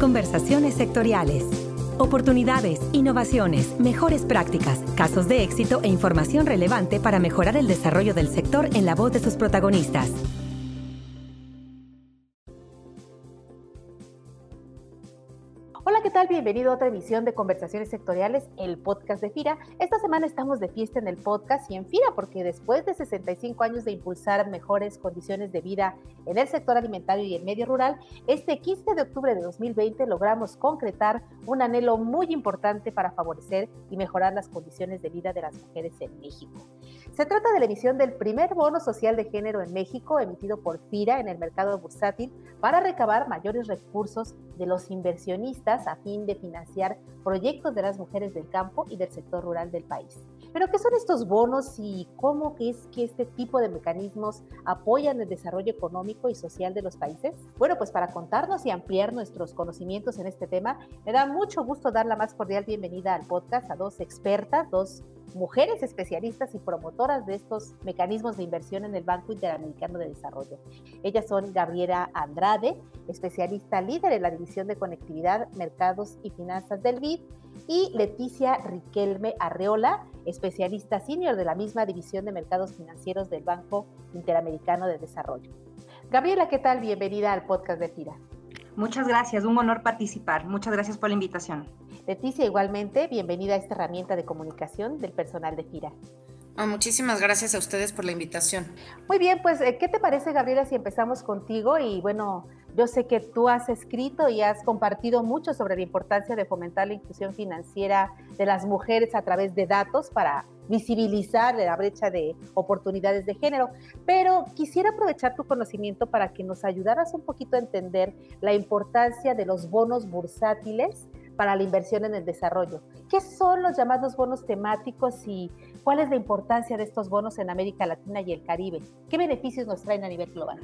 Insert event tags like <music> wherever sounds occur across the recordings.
Conversaciones sectoriales. Oportunidades, innovaciones, mejores prácticas, casos de éxito e información relevante para mejorar el desarrollo del sector en la voz de sus protagonistas. Bienvenido a otra emisión de Conversaciones Sectoriales, el podcast de FIRA. Esta semana estamos de fiesta en el podcast y en FIRA porque después de 65 años de impulsar mejores condiciones de vida en el sector alimentario y el medio rural, este 15 de octubre de 2020 logramos concretar un anhelo muy importante para favorecer y mejorar las condiciones de vida de las mujeres en México. Se trata de la emisión del primer bono social de género en México emitido por FIRA en el mercado bursátil para recabar mayores recursos de los inversionistas a fin de financiar proyectos de las mujeres del campo y del sector rural del país. Pero ¿qué son estos bonos y cómo es que este tipo de mecanismos apoyan el desarrollo económico y social de los países? Bueno, pues para contarnos y ampliar nuestros conocimientos en este tema, me da mucho gusto dar la más cordial bienvenida al podcast a dos expertas, dos mujeres especialistas y promotoras de estos mecanismos de inversión en el Banco Interamericano de Desarrollo. Ellas son Gabriela Andrade, especialista líder en la División de Conectividad, Mercados y Finanzas del BID, y Leticia Riquelme Arreola, especialista senior de la misma División de Mercados Financieros del Banco Interamericano de Desarrollo. Gabriela, ¿qué tal? Bienvenida al podcast de FIRA. Muchas gracias, un honor participar. Muchas gracias por la invitación. Leticia, igualmente, bienvenida a esta herramienta de comunicación del personal de FIRA. Ah, muchísimas gracias a ustedes por la invitación. Muy bien, pues, eh, ¿qué te parece, Gabriela, si empezamos contigo? Y bueno, yo sé que tú has escrito y has compartido mucho sobre la importancia de fomentar la inclusión financiera de las mujeres a través de datos para visibilizar la brecha de oportunidades de género, pero quisiera aprovechar tu conocimiento para que nos ayudaras un poquito a entender la importancia de los bonos bursátiles para la inversión en el desarrollo. ¿Qué son los llamados bonos temáticos y cuál es la importancia de estos bonos en América Latina y el Caribe? ¿Qué beneficios nos traen a nivel global?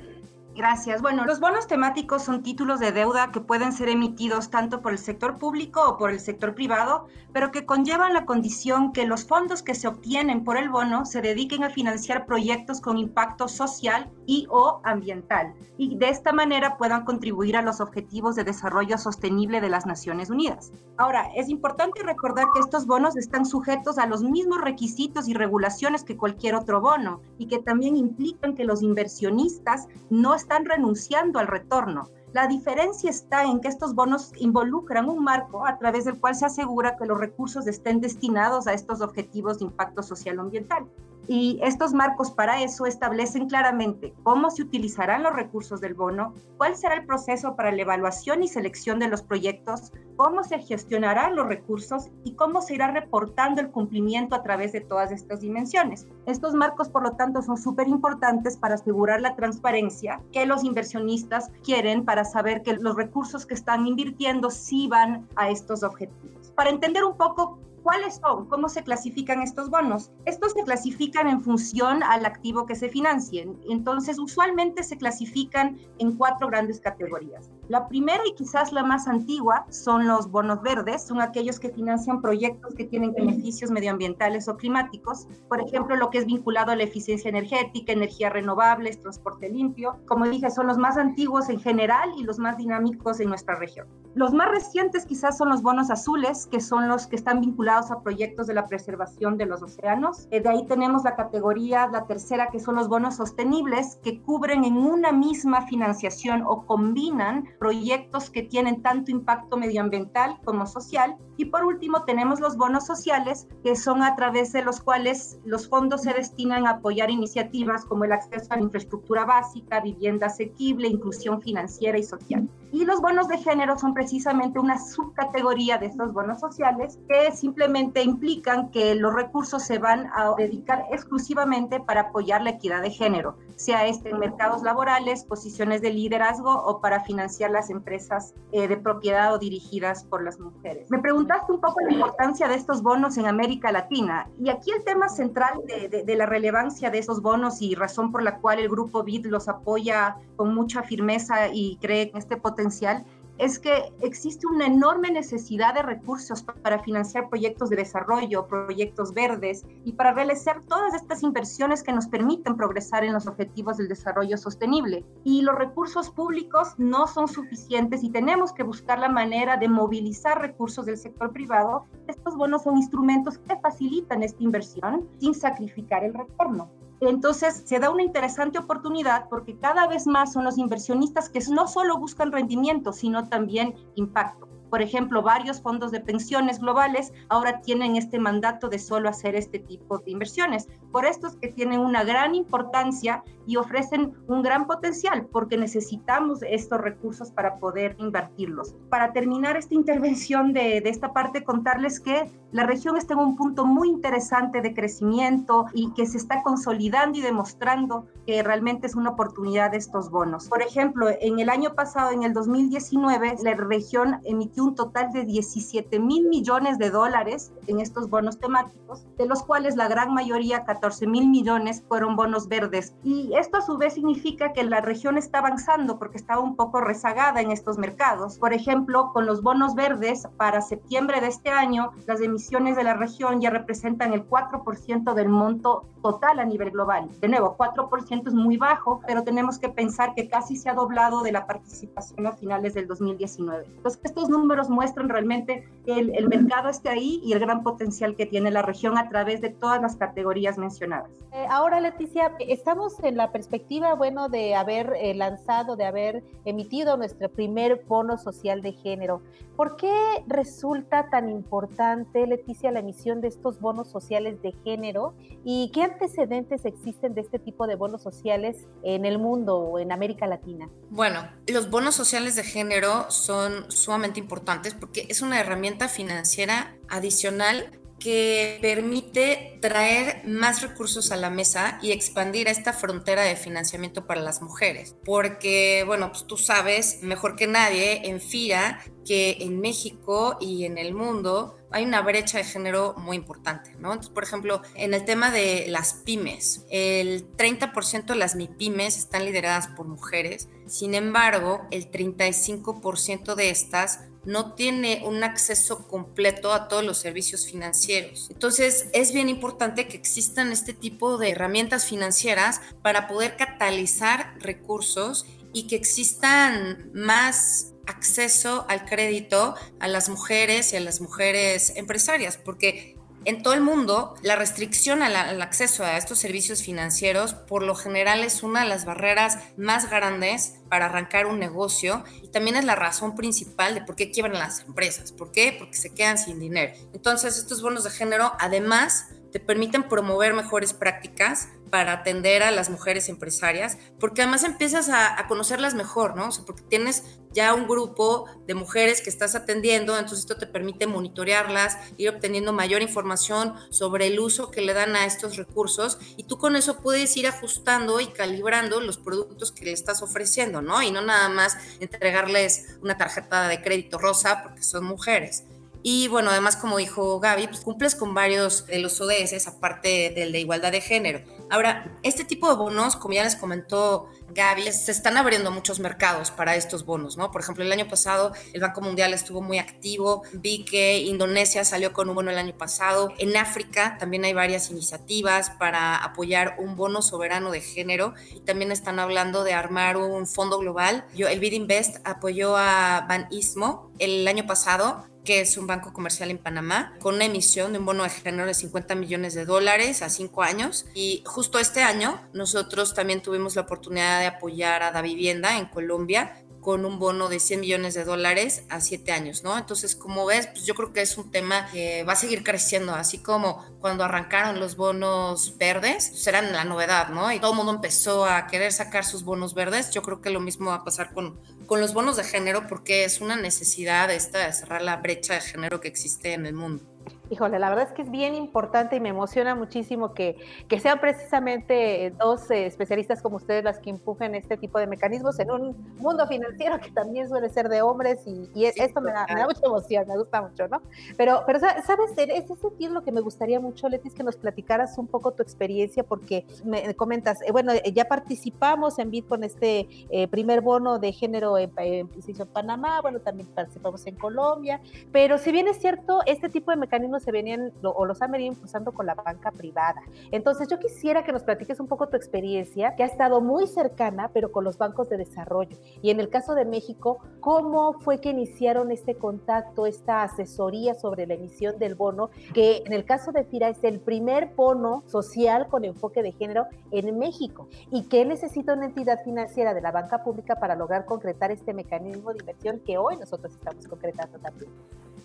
Gracias. Bueno, los bonos temáticos son títulos de deuda que pueden ser emitidos tanto por el sector público o por el sector privado, pero que conllevan la condición que los fondos que se obtienen por el bono se dediquen a financiar proyectos con impacto social y o ambiental y de esta manera puedan contribuir a los objetivos de desarrollo sostenible de las Naciones Unidas. Ahora, es importante recordar que estos bonos están sujetos a los mismos requisitos y regulaciones que cualquier otro bono y que también implican que los inversionistas no están renunciando al retorno. La diferencia está en que estos bonos involucran un marco a través del cual se asegura que los recursos estén destinados a estos objetivos de impacto social ambiental. Y estos marcos para eso establecen claramente cómo se utilizarán los recursos del bono, cuál será el proceso para la evaluación y selección de los proyectos, cómo se gestionarán los recursos y cómo se irá reportando el cumplimiento a través de todas estas dimensiones. Estos marcos, por lo tanto, son súper importantes para asegurar la transparencia que los inversionistas quieren para saber que los recursos que están invirtiendo sí van a estos objetivos. Para entender un poco ¿Cuáles son? ¿Cómo se clasifican estos bonos? Estos se clasifican en función al activo que se financien. Entonces, usualmente se clasifican en cuatro grandes categorías. La primera y quizás la más antigua son los bonos verdes, son aquellos que financian proyectos que tienen beneficios medioambientales o climáticos, por ejemplo, lo que es vinculado a la eficiencia energética, energías renovables, transporte limpio. Como dije, son los más antiguos en general y los más dinámicos en nuestra región. Los más recientes quizás son los bonos azules, que son los que están vinculados a proyectos de la preservación de los océanos. Eh, de ahí tenemos la categoría, la tercera, que son los bonos sostenibles, que cubren en una misma financiación o combinan proyectos que tienen tanto impacto medioambiental como social. Y por último, tenemos los bonos sociales, que son a través de los cuales los fondos se destinan a apoyar iniciativas como el acceso a la infraestructura básica, vivienda asequible, inclusión financiera y social. Y los bonos de género son precisamente una subcategoría de estos bonos sociales que simplemente implican que los recursos se van a dedicar exclusivamente para apoyar la equidad de género, sea este en mercados laborales, posiciones de liderazgo o para financiar las empresas eh, de propiedad o dirigidas por las mujeres. Me preguntaste un poco la importancia de estos bonos en América Latina y aquí el tema central de, de la relevancia de esos bonos y razón por la cual el grupo BID los apoya con mucha firmeza y cree en este potencial es que existe una enorme necesidad de recursos para financiar proyectos de desarrollo, proyectos verdes y para realizar todas estas inversiones que nos permiten progresar en los objetivos del desarrollo sostenible. Y los recursos públicos no son suficientes y tenemos que buscar la manera de movilizar recursos del sector privado. Estos bonos son instrumentos que facilitan esta inversión sin sacrificar el retorno. Entonces se da una interesante oportunidad porque cada vez más son los inversionistas que no solo buscan rendimiento, sino también impacto. Por ejemplo, varios fondos de pensiones globales ahora tienen este mandato de solo hacer este tipo de inversiones. Por esto es que tienen una gran importancia y ofrecen un gran potencial porque necesitamos estos recursos para poder invertirlos. Para terminar esta intervención de, de esta parte, contarles que la región está en un punto muy interesante de crecimiento y que se está consolidando y demostrando que realmente es una oportunidad de estos bonos. Por ejemplo, en el año pasado, en el 2019, la región emitió un total de 17 mil millones de dólares en estos bonos temáticos, de los cuales la gran mayoría, 14 mil millones, fueron bonos verdes. Y esto a su vez significa que la región está avanzando porque estaba un poco rezagada en estos mercados. Por ejemplo, con los bonos verdes, para septiembre de este año, las emisiones de la región ya representan el 4% del monto total a nivel global. De nuevo, 4% es muy bajo, pero tenemos que pensar que casi se ha doblado de la participación a finales del 2019. Entonces, estos números muestran realmente que el, mercado esté ahí y el gran potencial que tiene la región a través de todas las categorías mencionadas. Eh, ahora, Leticia, estamos en la perspectiva, bueno, de haber eh, lanzado, de haber emitido nuestro primer bono social de género. ¿Por qué resulta tan importante, Leticia, la emisión de estos bonos sociales de género y qué antecedentes existen de este tipo de bonos sociales en el mundo o en América Latina? Bueno, los bonos sociales de género son sumamente importantes porque es una herramienta financiera adicional que permite traer más recursos a la mesa y expandir esta frontera de financiamiento para las mujeres. Porque, bueno, pues tú sabes mejor que nadie en FIRA que en México y en el mundo hay una brecha de género muy importante, ¿no? Por ejemplo, en el tema de las pymes, el 30% de las MIPYMES están lideradas por mujeres, sin embargo, el 35% de estas no tiene un acceso completo a todos los servicios financieros. Entonces, es bien importante que existan este tipo de herramientas financieras para poder catalizar recursos y que existan más acceso al crédito a las mujeres y a las mujeres empresarias, porque en todo el mundo, la restricción al, acceso a estos servicios financieros por lo general es una de las barreras más grandes para arrancar un negocio y también es la razón principal de por qué quiebran las empresas. ¿Por qué? Porque se quedan sin dinero. Entonces, estos bonos de género, además, te permiten promover mejores prácticas para atender a las mujeres empresarias, porque además empiezas a, conocerlas mejor, ¿no? O sea, porque tienes ya un grupo de mujeres que estás atendiendo, entonces esto te permite monitorearlas, ir obteniendo mayor información sobre el uso que le dan a estos recursos y tú con eso puedes ir ajustando y calibrando los productos que le estás ofreciendo, ¿no? Y no nada más entregarles una tarjeta de crédito rosa porque son mujeres. Y bueno, además, como dijo Gaby, pues cumples con varios de los ODS, aparte del de igualdad de género. Ahora, este tipo de bonos, como ya les comentó Gaby, se están abriendo muchos mercados para estos bonos, ¿no? Por ejemplo, el año pasado el Banco Mundial estuvo muy activo, vi que Indonesia salió con un bono el año pasado, en África también hay varias iniciativas para apoyar un bono soberano de género y también están hablando de armar un fondo global. Yo, el Bid Invest apoyó a Ban Ismo el año pasado es un banco comercial en Panamá, con una emisión de un bono de género de 50 millones de dólares a cinco años. Y justo este año nosotros también tuvimos la oportunidad de apoyar a Da Vivienda en Colombia con un bono de 100 millones de dólares a 7 años, ¿no? Entonces, como ves, pues yo creo que es un tema que va a seguir creciendo, así como cuando arrancaron los bonos verdes, pues eran la novedad, ¿no? Y todo el mundo empezó a querer sacar sus bonos verdes, yo creo que lo mismo va a pasar con, con los bonos de género porque es una necesidad esta de cerrar la brecha de género que existe en el mundo. Híjole, la verdad es que es bien importante y me emociona muchísimo que, que sean precisamente dos eh, especialistas como ustedes las que empujen este tipo de mecanismos en un mundo financiero que también suele ser de hombres y, esto me da, mucha emoción, me gusta mucho, ¿no? Pero, pero sabes, en ese sentido lo que me gustaría mucho, Leti, es que nos platicaras un poco tu experiencia porque me comentas, eh, bueno, ya participamos en BIT con este eh, primer bono de género en, en, en Panamá, bueno, también participamos en Colombia, pero si bien es cierto, este tipo de mecanismos se venían o los han venido impulsando con la banca privada. Entonces, yo quisiera que nos platiques un poco tu experiencia, que ha estado muy cercana, pero con los bancos de desarrollo. Y en el caso de México, ¿cómo fue que iniciaron este contacto, esta asesoría sobre la emisión del bono, que en el caso de FIRA es el primer bono social con enfoque de género en México? ¿Y qué necesita una entidad financiera de la banca pública para lograr concretar este mecanismo de inversión que hoy nosotros estamos concretando también?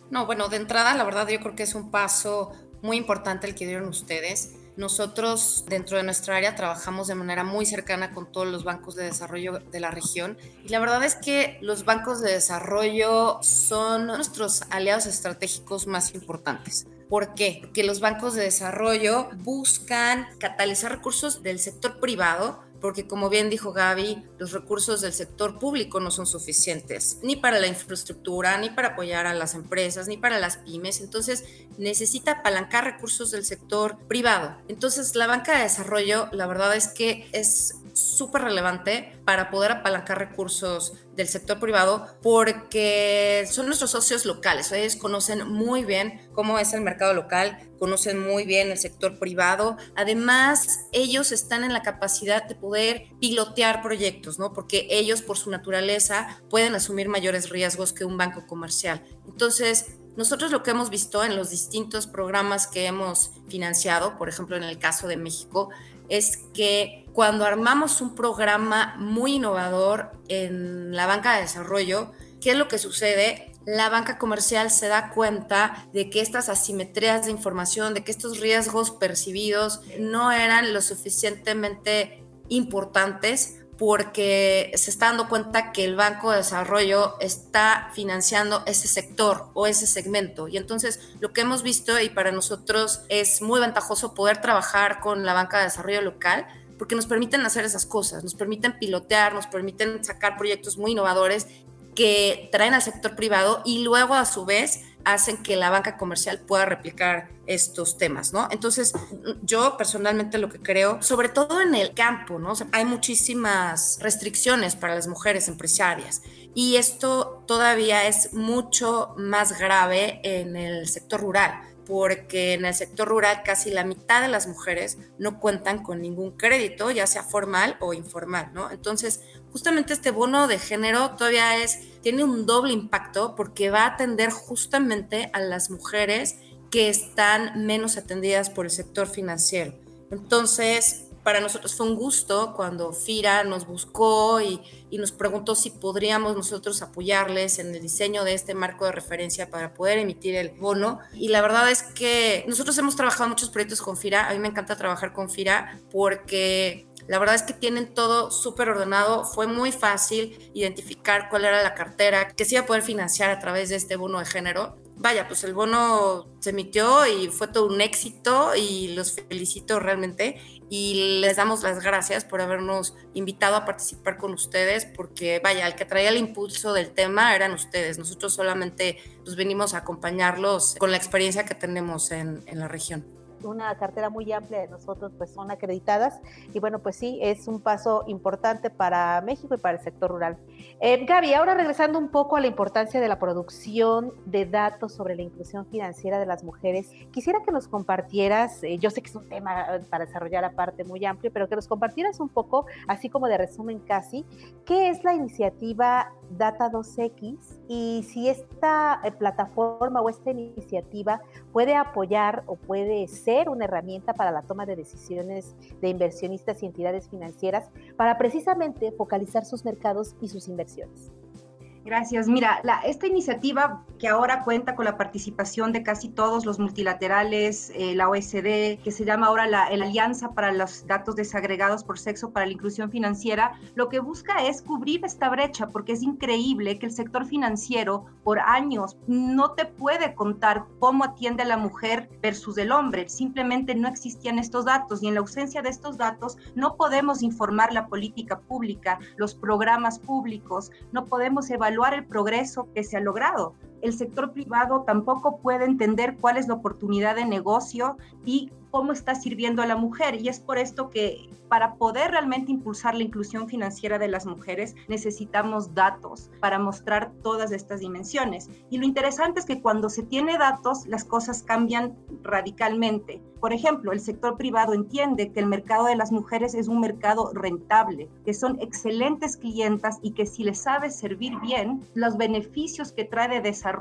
No, bueno, de entrada, la verdad yo creo que es un paso muy importante el que dieron ustedes. Nosotros dentro de nuestra área trabajamos de manera muy cercana con todos los bancos de desarrollo de la región y la verdad es que los bancos de desarrollo son nuestros aliados estratégicos más importantes. ¿Por qué? Porque los bancos de desarrollo buscan catalizar recursos del sector privado porque como bien dijo Gaby, los recursos del sector público no son suficientes, ni para la infraestructura, ni para apoyar a las empresas, ni para las pymes. Entonces necesita apalancar recursos del sector privado. Entonces la banca de desarrollo, la verdad es que es súper relevante para poder apalancar recursos del sector privado porque son nuestros socios locales. Ellos conocen muy bien cómo es el mercado local, conocen muy bien el sector privado. Además, ellos están en la capacidad de poder pilotear proyectos, ¿no? Porque ellos, por su naturaleza, pueden asumir mayores riesgos que un banco comercial. Entonces, nosotros lo que hemos visto en los distintos programas que hemos financiado, por ejemplo, en el caso de México, es que cuando armamos un programa muy innovador en la banca de desarrollo, ¿qué es lo que sucede? La banca comercial se da cuenta de que estas asimetrías de información, de que estos riesgos percibidos no eran lo suficientemente importantes porque se está dando cuenta que el Banco de Desarrollo está financiando ese sector o ese segmento. Y entonces lo que hemos visto y para nosotros es muy ventajoso poder trabajar con la Banca de Desarrollo local porque nos permiten hacer esas cosas, nos permiten pilotear, nos permiten sacar proyectos muy innovadores que traen al sector privado y luego a su vez hacen que la banca comercial pueda replicar estos temas, ¿no? Entonces, yo personalmente lo que creo, sobre todo en el campo, ¿no? hay muchísimas restricciones para las mujeres empresarias y esto todavía es mucho más grave en el sector rural porque en el sector rural casi la mitad de las mujeres no cuentan con ningún crédito, ya sea formal o informal, ¿no? Entonces, justamente este bono de género todavía es, tiene un doble impacto porque va a atender justamente a las mujeres que están menos atendidas por el sector financiero. Entonces, para nosotros fue un gusto cuando FIRA nos buscó y, nos preguntó si podríamos nosotros apoyarles en el diseño de este marco de referencia para poder emitir el bono. Y la verdad es que nosotros hemos trabajado muchos proyectos con FIRA. A mí me encanta trabajar con FIRA porque la verdad es que tienen todo súper ordenado. Fue muy fácil identificar cuál era la cartera que se iba a poder financiar a través de este bono de género. Vaya, pues el bono se emitió y fue todo un éxito y los felicito realmente. Y les damos las gracias por habernos invitado a participar con ustedes porque vaya, el que traía el impulso del tema eran ustedes, nosotros solamente pues venimos a acompañarlos con la experiencia que tenemos en, en la región una cartera muy amplia de nosotros pues son acreditadas y bueno pues sí es un paso importante para México y para el sector rural. Eh, Gaby, ahora regresando un poco a la importancia de la producción de datos sobre la inclusión financiera de las mujeres, quisiera que nos compartieras, eh, yo sé que es un tema para desarrollar aparte muy amplio, pero que nos compartieras un poco, así como de resumen casi, qué es la iniciativa Data 2X y si esta eh, plataforma o esta iniciativa puede apoyar o puede ser una herramienta para la toma de decisiones de inversionistas y entidades financieras para precisamente focalizar sus mercados y sus inversiones. Gracias. Mira, esta iniciativa que ahora cuenta con la participación de casi todos los multilaterales, eh, la OSD, que se llama ahora la, Alianza para los Datos Desagregados por Sexo para la Inclusión Financiera, lo que busca es cubrir esta brecha, porque es increíble que el sector financiero por años no te puede contar cómo atiende a la mujer versus el hombre. Simplemente no existían estos datos y en la ausencia de estos datos no podemos informar la política pública, los programas públicos, no podemos evaluar el progreso que se ha logrado. El sector privado tampoco puede entender cuál es la oportunidad de negocio y cómo está sirviendo a la mujer. Y es por esto que para poder realmente impulsar la inclusión financiera de las mujeres necesitamos datos para mostrar todas estas dimensiones. Y lo interesante es que cuando se tiene datos, las cosas cambian radicalmente. Por ejemplo, el sector privado entiende que el mercado de las mujeres es un mercado rentable, que son excelentes clientas y que si les sabe servir bien, los beneficios que trae de desarrollo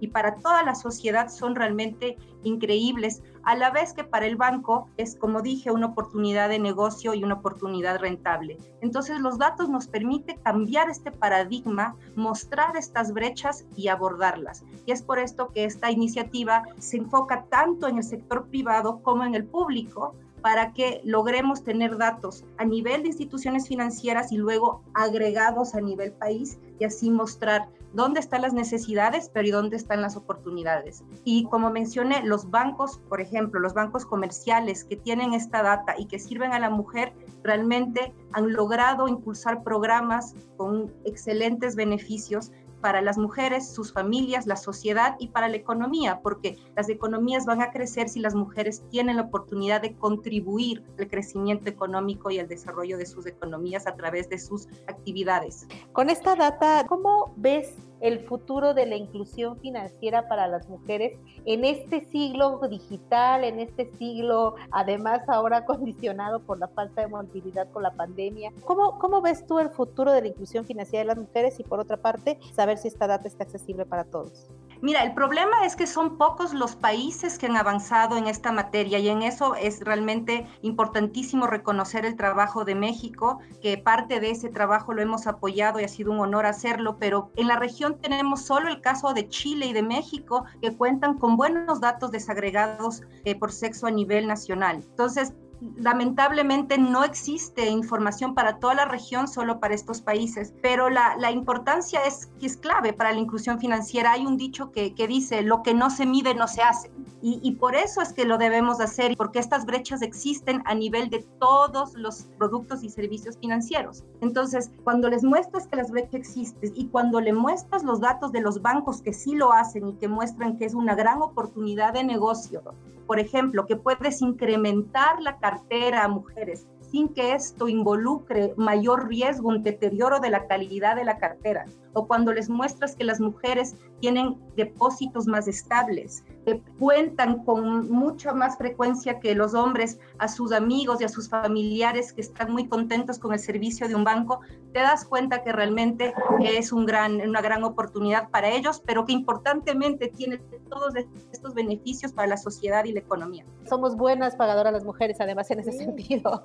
y para toda la sociedad son realmente increíbles, a la vez que para el banco es, como dije, una oportunidad de negocio y una oportunidad rentable. Entonces los datos nos permiten cambiar este paradigma, mostrar estas brechas y abordarlas. Y es por esto que esta iniciativa se enfoca tanto en el sector privado como en el público, para que logremos tener datos a nivel de instituciones financieras y luego agregados a nivel país y así mostrar dónde están las necesidades, pero y dónde están las oportunidades. Y como mencioné, los bancos, por ejemplo, los bancos comerciales que tienen esta data y que sirven a la mujer, realmente han logrado impulsar programas con excelentes beneficios para las mujeres, sus familias, la sociedad y para la economía, porque las economías van a crecer si las mujeres tienen la oportunidad de contribuir al crecimiento económico y al desarrollo de sus economías a través de sus actividades. Con esta data, ¿cómo ves el futuro de la inclusión financiera para las mujeres en este siglo digital, en este siglo además ahora <laughs> condicionado por la falta de movilidad con la pandemia. ¿Cómo, cómo ves tú el futuro de la inclusión financiera de las mujeres y por otra parte saber si esta data está accesible para todos? Mira, el problema es que son pocos los países que han avanzado en esta materia y en eso es realmente importantísimo reconocer el trabajo de México, que parte de ese trabajo lo hemos apoyado y ha sido un honor hacerlo, pero en la región tenemos solo el caso de Chile y de México que cuentan con buenos datos desagregados eh, por sexo a nivel nacional. Entonces, lamentablemente no existe información para toda la región, solo para estos países, pero la, importancia es, es clave para la inclusión financiera. Hay un dicho que, dice, lo que no se mide no se hace. Y, y, por eso es que lo debemos hacer, porque estas brechas existen a nivel de todos los productos y servicios financieros. Entonces, cuando les muestras que las brechas existen y cuando le muestras los datos de los bancos que sí lo hacen y que muestran que es una gran oportunidad de negocio, por ejemplo, que puedes incrementar la cartera a mujeres sin que esto involucre mayor riesgo, un deterioro de la calidad de la cartera, o cuando les muestras que las mujeres tienen depósitos más estables, que cuentan con mucha más frecuencia que los hombres a sus amigos y a sus familiares que están muy contentos con el servicio de un banco, te das cuenta que realmente es un gran, una gran oportunidad para ellos, pero que importantemente tiene todos estos beneficios para la sociedad y la economía. Somos buenas pagadoras las mujeres, además, en ese sentido.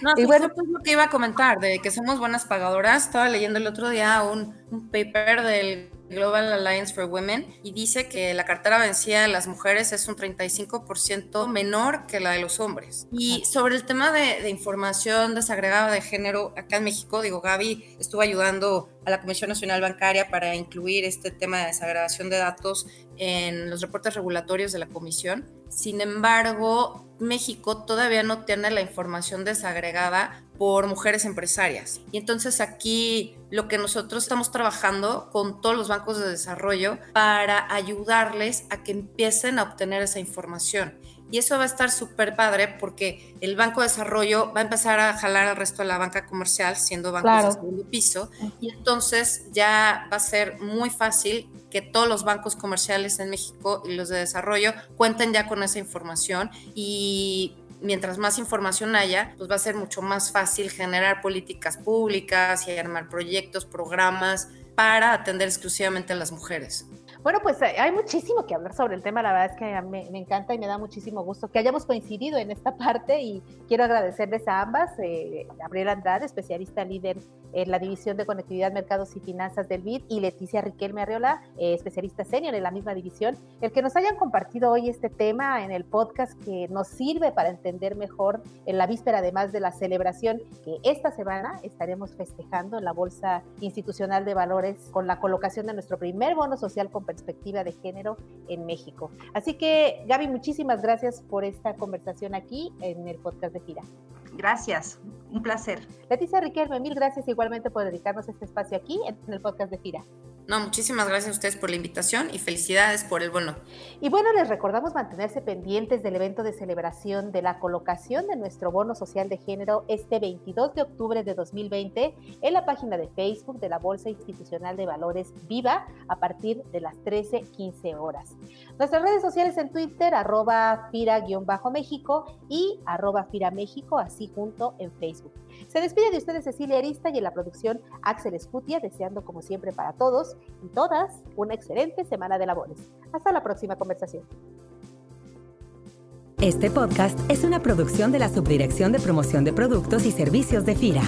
No, y bueno, pues lo que iba a comentar, de que somos buenas pagadoras. Estaba leyendo el otro día un, un paper del Global Alliance for Women y dice que la cartera vencida de las mujeres es un 35% menor que la de los hombres. Y sobre el tema de, de, información desagregada de género, acá en México, digo, Gaby estuvo ayudando a la Comisión Nacional Bancaria para incluir este tema de desagregación de datos en los reportes regulatorios de la Comisión. Sin embargo, México todavía no tiene la información desagregada por mujeres empresarias. Y entonces aquí lo que nosotros estamos trabajando con todos los bancos de desarrollo para ayudarles a que empiecen a obtener esa información. Y eso va a estar súper padre porque el Banco de Desarrollo va a empezar a jalar al resto de la banca comercial, siendo bancos de segundo piso. Y entonces ya va a ser muy fácil que todos los bancos comerciales en México y los de desarrollo cuenten ya con esa información y mientras más información haya, pues va a ser mucho más fácil generar políticas públicas y armar proyectos, programas para atender exclusivamente a las mujeres. Bueno, pues eh, hay muchísimo que hablar sobre el tema, la verdad es que me, encanta y me da muchísimo gusto que hayamos coincidido en esta <laughs> parte y quiero agradecerles a ambas, eh, Gabriela Andrade, especialista líder en la División de Conectividad, Mercados y Finanzas del BID, y Leticia Riquelme Arriola, eh, especialista senior en la misma división, el que nos hayan compartido hoy este tema en el podcast que nos sirve para entender mejor en la víspera, además de la celebración que esta semana estaremos festejando en la Bolsa Institucional de Valores con la colocación de nuestro primer bono social con perspectiva de género en México. Así que, Gaby, muchísimas gracias por esta conversación aquí en el podcast de Gira. Gracias, un placer. Leticia Riquelme, mil gracias igualmente por dedicarnos este espacio aquí en el podcast de Gira. No, muchísimas gracias a ustedes por la invitación y felicidades por el bono. Y bueno, les recordamos mantenerse pendientes del evento de celebración de la colocación de nuestro bono social de género este 22 de octubre de 2020 en la página de Facebook de la Bolsa Institucional de Valores Viva a partir de las 13.15 horas. Nuestras redes sociales en Twitter, arroba fira-méxico y arroba fira México, así junto en Facebook. Se despide de ustedes Cecilia Arista y en la producción Axel Escutia, deseando como siempre para todos y todas una excelente semana de labores. Hasta la próxima conversación. Este podcast es una producción de la Subdirección de Promoción de Productos y Servicios de FIRA.